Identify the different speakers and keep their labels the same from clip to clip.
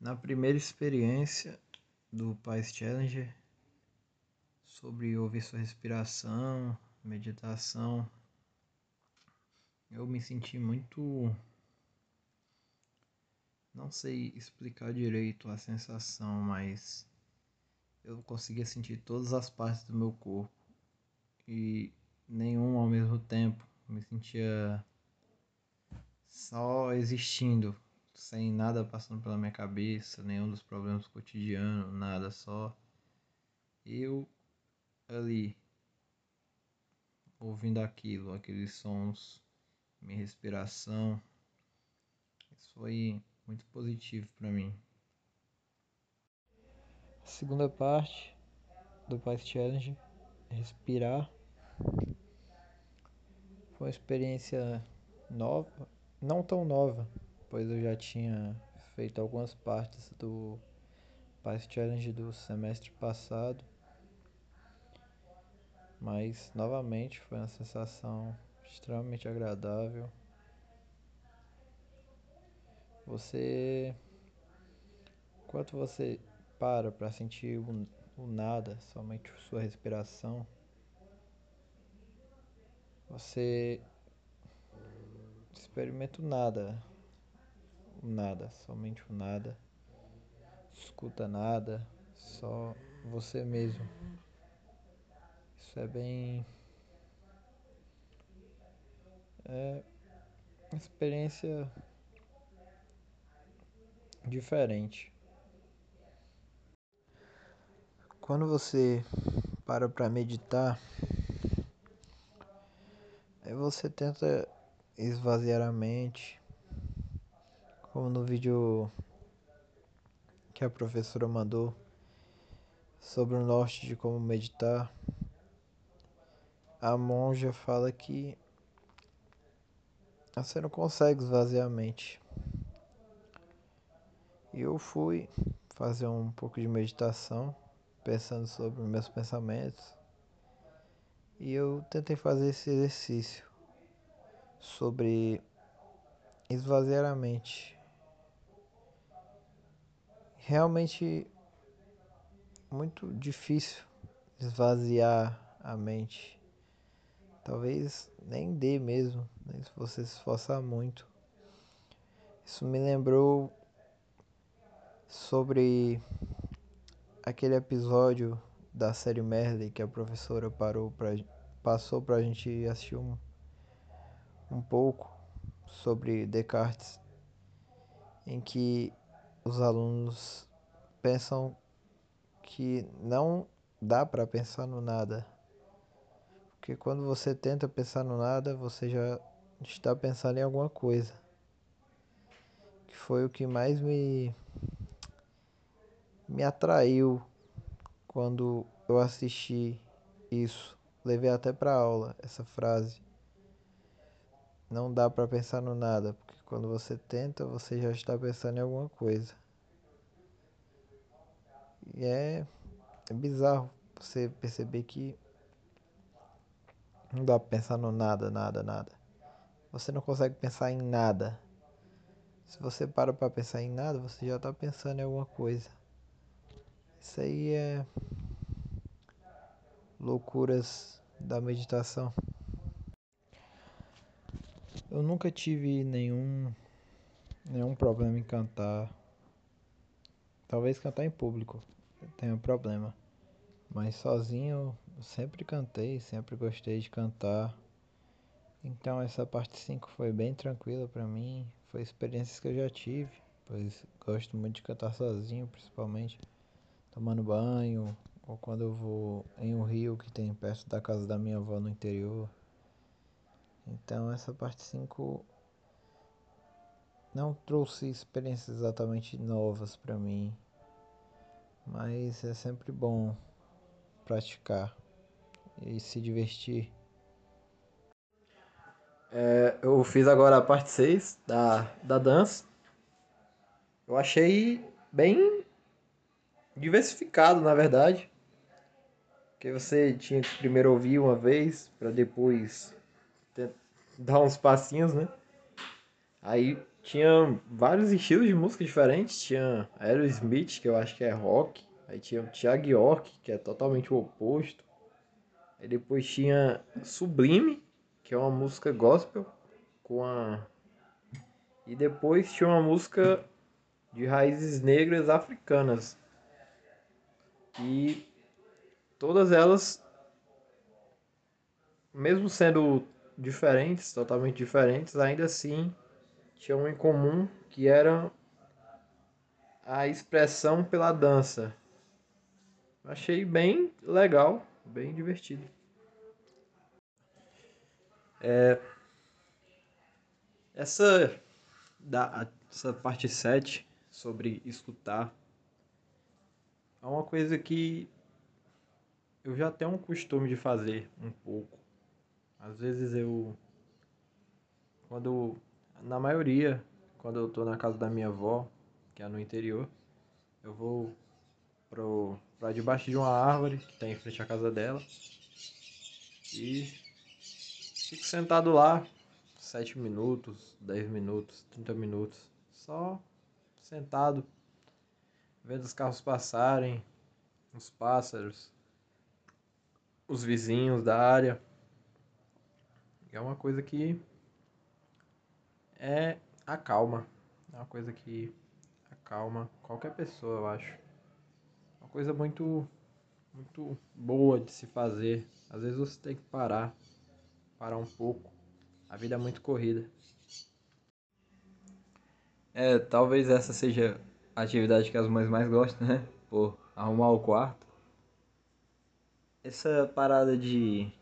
Speaker 1: Na primeira experiência do Paz Challenger, sobre ouvir sua respiração, meditação, eu me senti muito. Não sei explicar direito a sensação, mas eu conseguia sentir todas as partes do meu corpo e nenhum ao mesmo tempo. Me sentia só existindo, sem nada passando pela minha cabeça, nenhum dos problemas cotidianos, nada, só eu ali ouvindo aquilo, aqueles sons, minha respiração. Isso foi muito positivo para mim. A segunda parte do Paz Challenge, respirar. Foi uma experiência nova, não tão nova, pois eu já tinha feito algumas partes do Paz Challenge do semestre passado. Mas novamente foi uma sensação extremamente agradável. Você enquanto você para para sentir o, o nada, somente sua respiração, você experimenta o nada, nada, somente o nada, escuta nada, só você mesmo. Isso é bem. É uma experiência diferente. Quando você para para meditar, Aí você tenta esvaziar a mente, como no vídeo que a professora mandou sobre o norte de como meditar. A monja fala que você não consegue esvaziar a mente. E eu fui fazer um pouco de meditação, pensando sobre meus pensamentos e eu tentei fazer esse exercício sobre esvaziar a mente. Realmente muito difícil esvaziar a mente. Talvez nem dê mesmo, nem se você se esforçar muito. Isso me lembrou sobre aquele episódio da série Merlin que a professora parou pra, passou para a gente assistir um, um pouco sobre Descartes, em que os alunos pensam que não dá para pensar no nada. Porque quando você tenta pensar no nada, você já está pensando em alguma coisa. Que foi o que mais me me atraiu quando eu assisti isso, levei até para aula essa frase. Não dá para pensar no nada, porque quando você tenta, você já está pensando em alguma coisa. E é, é bizarro você perceber que não dá para pensar no nada, nada, nada. Você não consegue pensar em nada. Se você para para pensar em nada, você já está pensando em alguma coisa. Isso aí é loucuras da meditação. Eu nunca tive nenhum nenhum problema em cantar. Talvez cantar em público tenha problema, mas sozinho eu sempre cantei, sempre gostei de cantar. Então essa parte 5 foi bem tranquila para mim, foi experiências que eu já tive, pois gosto muito de cantar sozinho, principalmente tomando banho ou quando eu vou em um rio que tem perto da casa da minha avó no interior. Então essa parte 5 não trouxe experiências exatamente novas para mim, mas é sempre bom praticar e se divertir. É, eu fiz agora a parte 6 da, da dança. Eu achei bem diversificado, na verdade. Que você tinha que primeiro ouvir uma vez para depois dar uns passinhos, né? Aí tinha vários estilos de música diferentes. Tinha Aerosmith, que eu acho que é rock. Aí tinha o Thiago York, que é totalmente o oposto. Aí depois tinha Sublime, que é uma música gospel com a e depois tinha uma música de raízes negras africanas. E todas elas mesmo sendo diferentes, totalmente diferentes, ainda assim tinham em comum que era a expressão pela dança. Achei bem legal, bem divertido. É, essa, da, essa parte 7 sobre escutar é uma coisa que eu já tenho um costume de fazer um pouco. Às vezes eu. Quando. Na maioria, quando eu tô na casa da minha avó, que é no interior, eu vou pro, pra debaixo de uma árvore que tem em frente à casa dela. E fico sentado lá, 7 minutos, 10 minutos, 30 minutos, só sentado, vendo os carros passarem, os pássaros, os vizinhos da área. É uma coisa que é acalma. É uma coisa que acalma qualquer pessoa, eu acho. Uma coisa muito muito boa de se fazer. Às vezes você tem que parar, parar um pouco. A vida é muito corrida. É, talvez essa seja a atividade que as mães mais gostam, né? Por arrumar o quarto. Essa parada de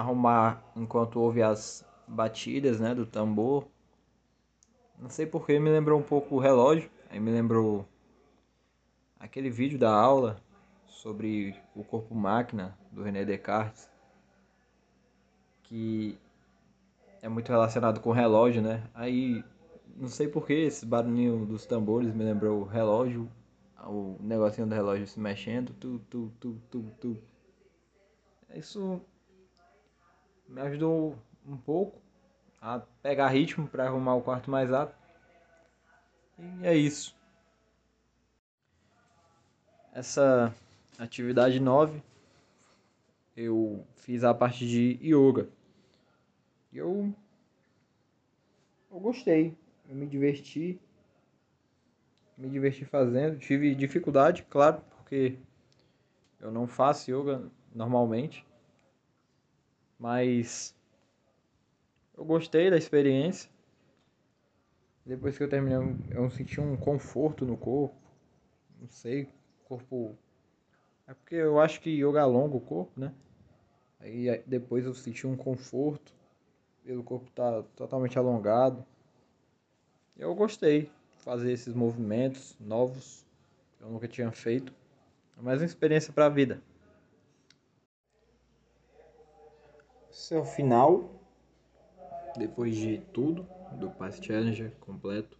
Speaker 1: arrumar enquanto ouve as batidas, né, do tambor. Não sei porque me lembrou um pouco o relógio, aí me lembrou aquele vídeo da aula sobre o corpo máquina do René Descartes, que é muito relacionado com relógio, né? Aí não sei porque esse barulhinho dos tambores me lembrou o relógio, o negocinho do relógio se mexendo, tu tu tu tu tu. Isso me ajudou um pouco a pegar ritmo para arrumar o quarto mais rápido. E é isso. Essa atividade 9 eu fiz a parte de yoga. Eu eu gostei, eu me diverti, me diverti fazendo. Tive dificuldade, claro, porque eu não faço yoga normalmente. Mas eu gostei da experiência. Depois que eu terminei, eu senti um conforto no corpo. Não sei, corpo. É porque eu acho que yoga alonga o corpo, né? Aí depois eu senti um conforto. Pelo corpo tá totalmente alongado. Eu gostei de fazer esses movimentos novos que eu nunca tinha feito. É mais uma experiência para a vida. Esse é o final, depois de tudo, do Pass Challenger completo.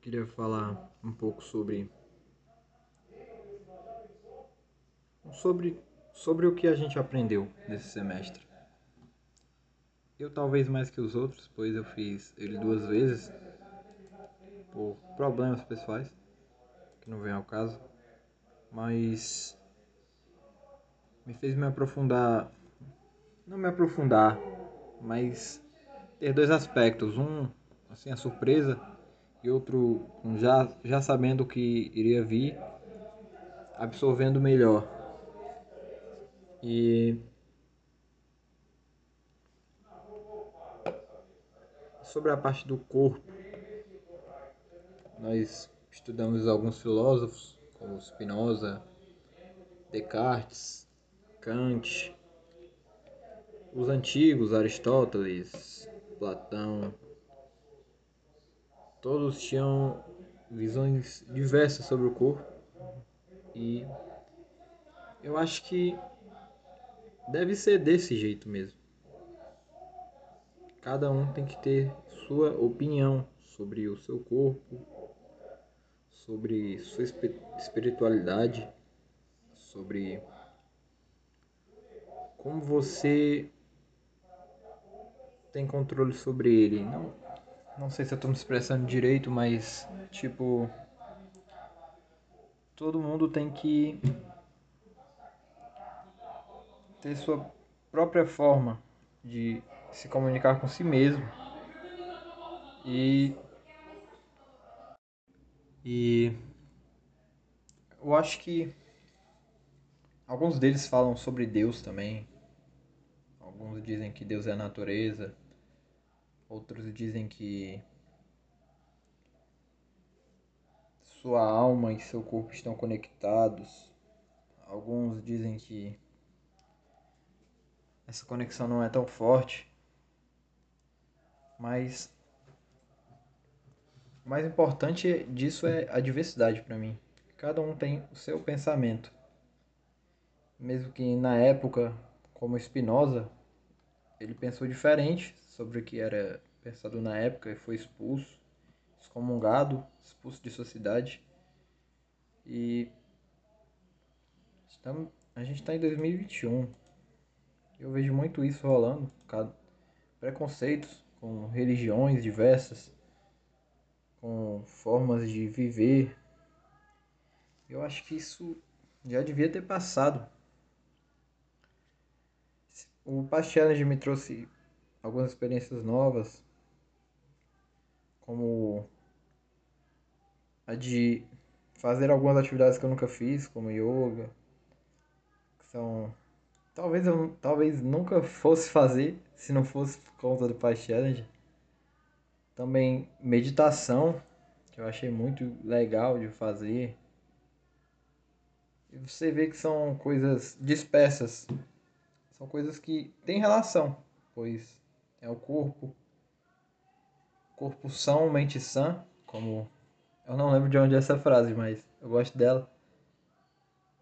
Speaker 1: Queria falar um pouco sobre sobre sobre o que a gente aprendeu nesse semestre. Eu talvez mais que os outros, pois eu fiz ele duas vezes por problemas pessoais que não vem ao caso, mas me fez me aprofundar, não me aprofundar, mas ter dois aspectos, um assim a surpresa e outro já já sabendo que iria vir, absorvendo melhor. E sobre a parte do corpo, nós estudamos alguns filósofos como Spinoza, Descartes, Kant, os antigos, Aristóteles, Platão, todos tinham visões diversas sobre o corpo e eu acho que deve ser desse jeito mesmo. Cada um tem que ter sua opinião sobre o seu corpo, sobre sua espiritualidade, sobre como você tem controle sobre ele. Não, não sei se eu tô me expressando direito, mas tipo todo mundo tem que ter sua própria forma de se comunicar com si mesmo. E e eu acho que alguns deles falam sobre Deus também. Alguns dizem que Deus é a natureza. Outros dizem que sua alma e seu corpo estão conectados. Alguns dizem que essa conexão não é tão forte. Mas o mais importante disso é a diversidade para mim. Cada um tem o seu pensamento. Mesmo que na época, como Spinoza, ele pensou diferente sobre o que era pensado na época e foi expulso, excomungado, expulso de sua cidade. E estamos, a gente está em 2021. Eu vejo muito isso rolando, preconceitos com religiões diversas, com formas de viver. Eu acho que isso já devia ter passado. O Past Challenge me trouxe algumas experiências novas, como a de fazer algumas atividades que eu nunca fiz, como yoga, que são talvez eu talvez nunca fosse fazer se não fosse por conta do Past Challenge. Também meditação, que eu achei muito legal de fazer. E você vê que são coisas dispersas. São coisas que têm relação, pois é o corpo. Corpo são, mente sã, como eu não lembro de onde é essa frase, mas eu gosto dela.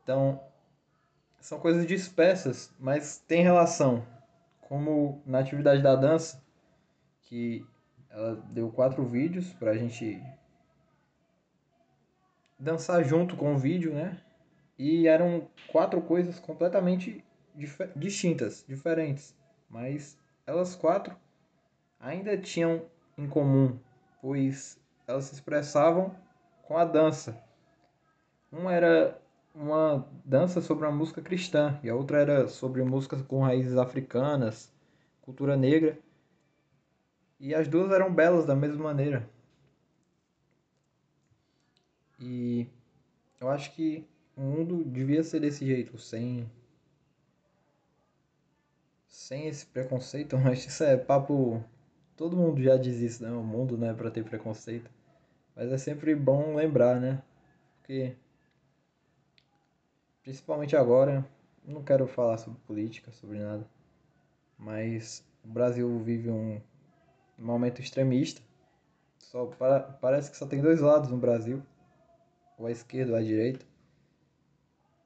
Speaker 1: Então, são coisas dispersas, mas tem relação. Como na atividade da dança, que ela deu quatro vídeos pra gente dançar junto com o vídeo, né? E eram quatro coisas completamente dif distintas, diferentes. Mas elas quatro ainda tinham em comum, pois elas se expressavam com a dança. Um era uma dança sobre uma música cristã e a outra era sobre músicas com raízes africanas, cultura negra. E as duas eram belas da mesma maneira. E eu acho que o mundo devia ser desse jeito, sem sem esse preconceito, mas isso é papo todo mundo já diz isso, né? O mundo não é para ter preconceito. Mas é sempre bom lembrar, né? Porque principalmente agora, não quero falar sobre política, sobre nada, mas o Brasil vive um momento extremista. Só para, parece que só tem dois lados no Brasil, ou a esquerda ou a direita.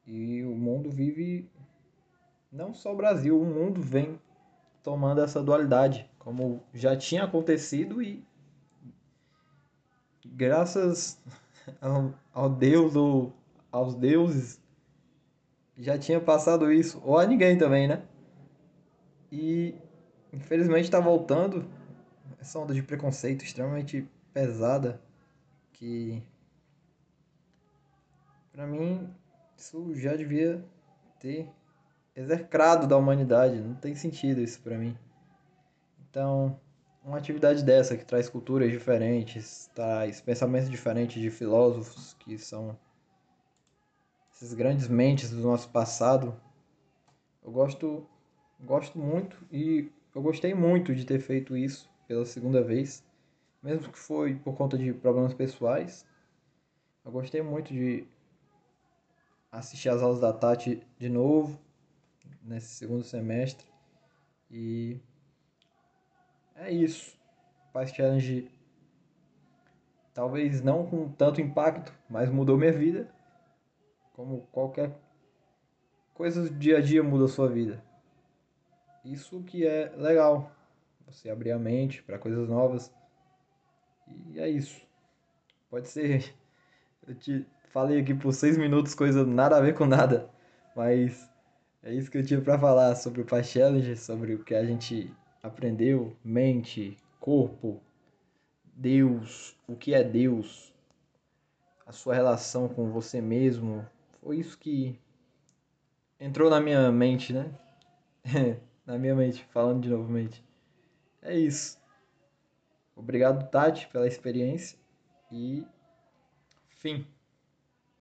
Speaker 1: E o mundo vive não só o Brasil, o mundo vem tomando essa dualidade, como já tinha acontecido e graças ao, ao Deus ou aos deuses já tinha passado isso, ou a ninguém também, né? E infelizmente está voltando essa onda de preconceito extremamente pesada que para mim isso já devia ter execrado da humanidade, não tem sentido isso para mim. Então, uma atividade dessa que traz culturas diferentes, traz pensamentos diferentes de filósofos que são essas grandes mentes do nosso passado. Eu gosto, gosto muito e eu gostei muito de ter feito isso pela segunda vez, mesmo que foi por conta de problemas pessoais. Eu gostei muito de assistir as aulas da Tati de novo nesse segundo semestre e é isso. Paz Challenge talvez não com tanto impacto, mas mudou minha vida como qualquer coisa do dia a dia muda a sua vida. Isso que é legal. Você abrir a mente para coisas novas. E é isso. Pode ser. Eu te falei aqui por seis minutos coisa nada a ver com nada. Mas é isso que eu tinha para falar sobre o Past Challenge, sobre o que a gente aprendeu, mente, corpo, Deus, o que é Deus, a sua relação com você mesmo, foi isso que entrou na minha mente, né? na minha mente, falando de novo mente. É isso. Obrigado, Tati, pela experiência e fim.